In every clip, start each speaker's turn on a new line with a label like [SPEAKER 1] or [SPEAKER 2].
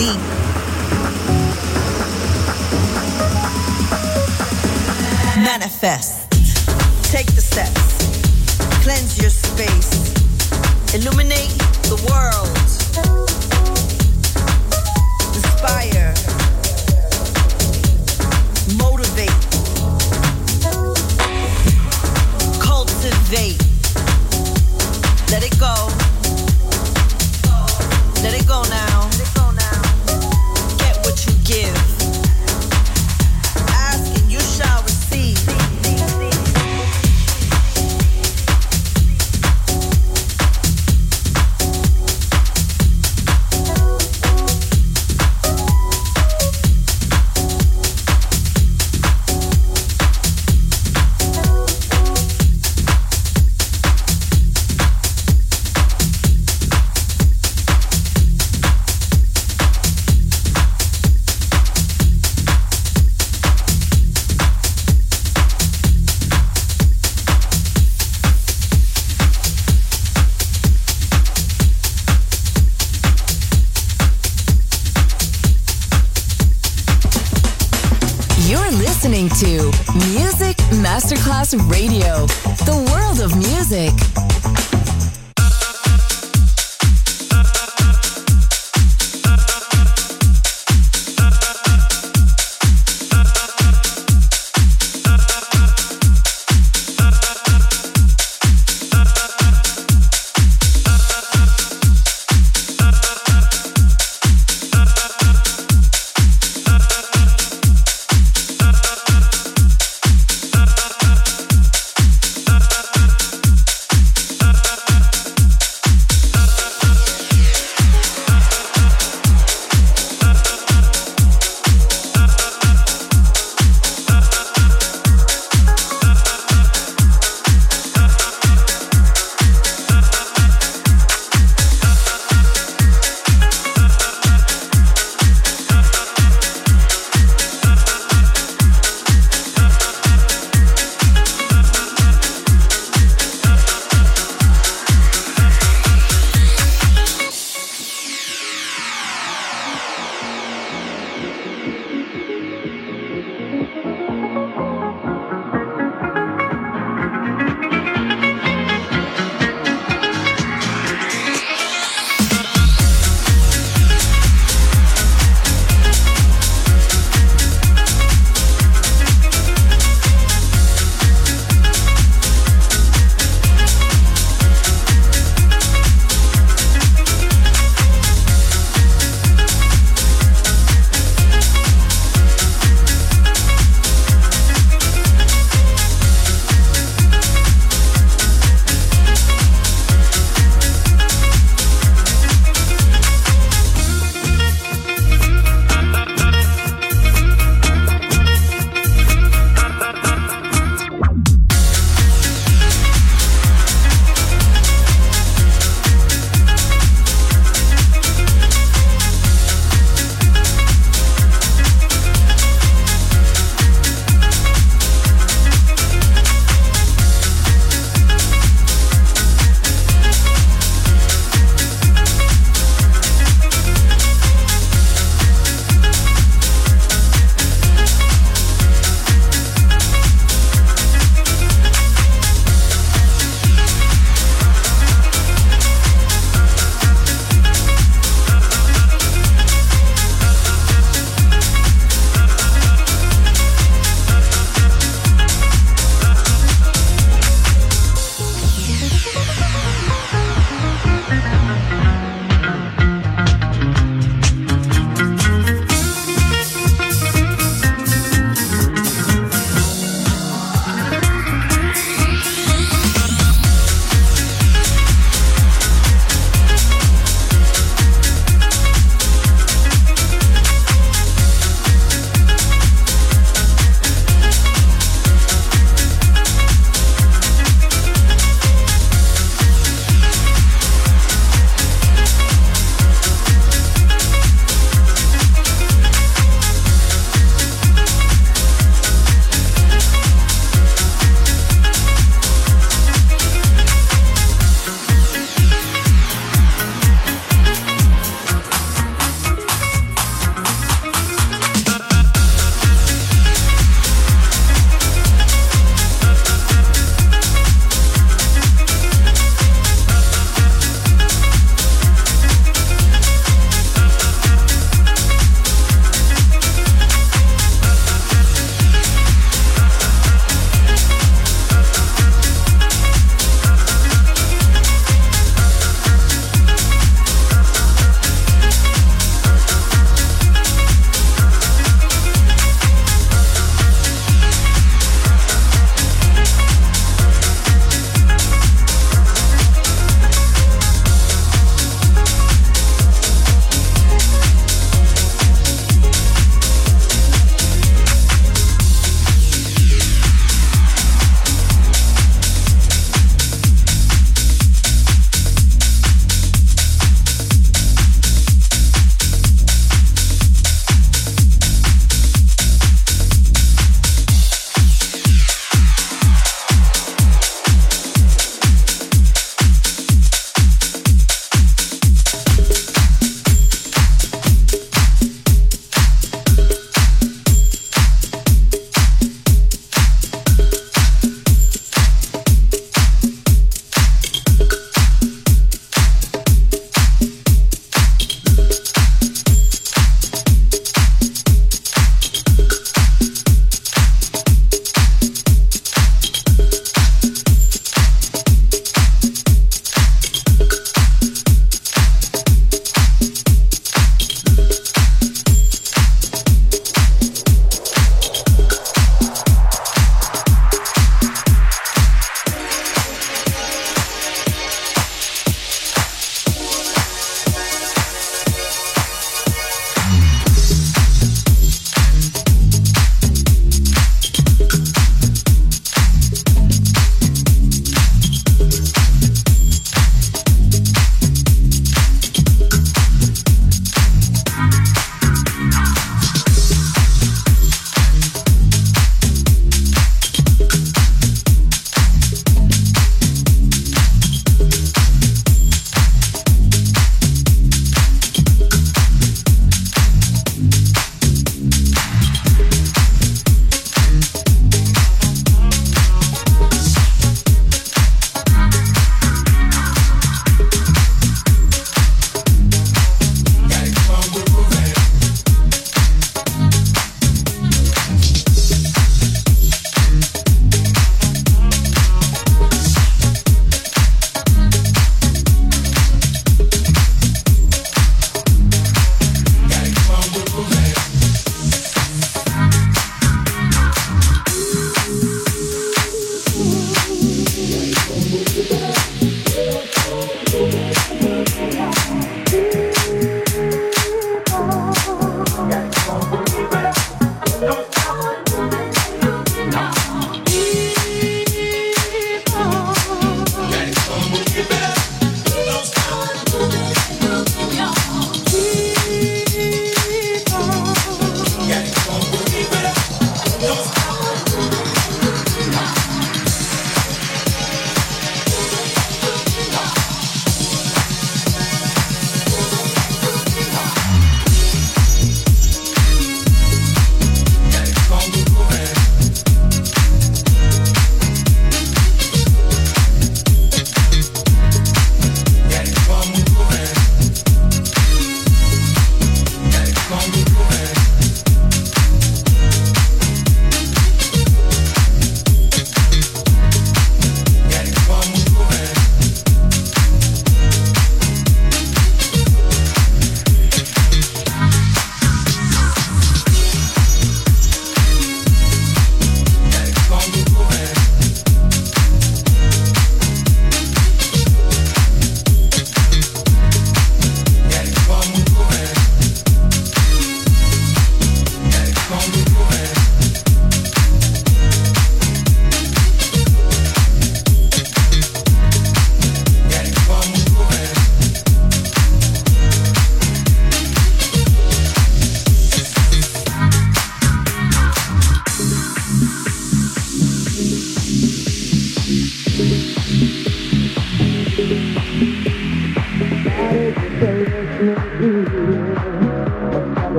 [SPEAKER 1] league. Manifest. Take the steps. Cleanse your space. Illuminate the world. Inspire. Motivate. Cultivate. Let it go. Let it go now.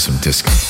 [SPEAKER 2] Some disco.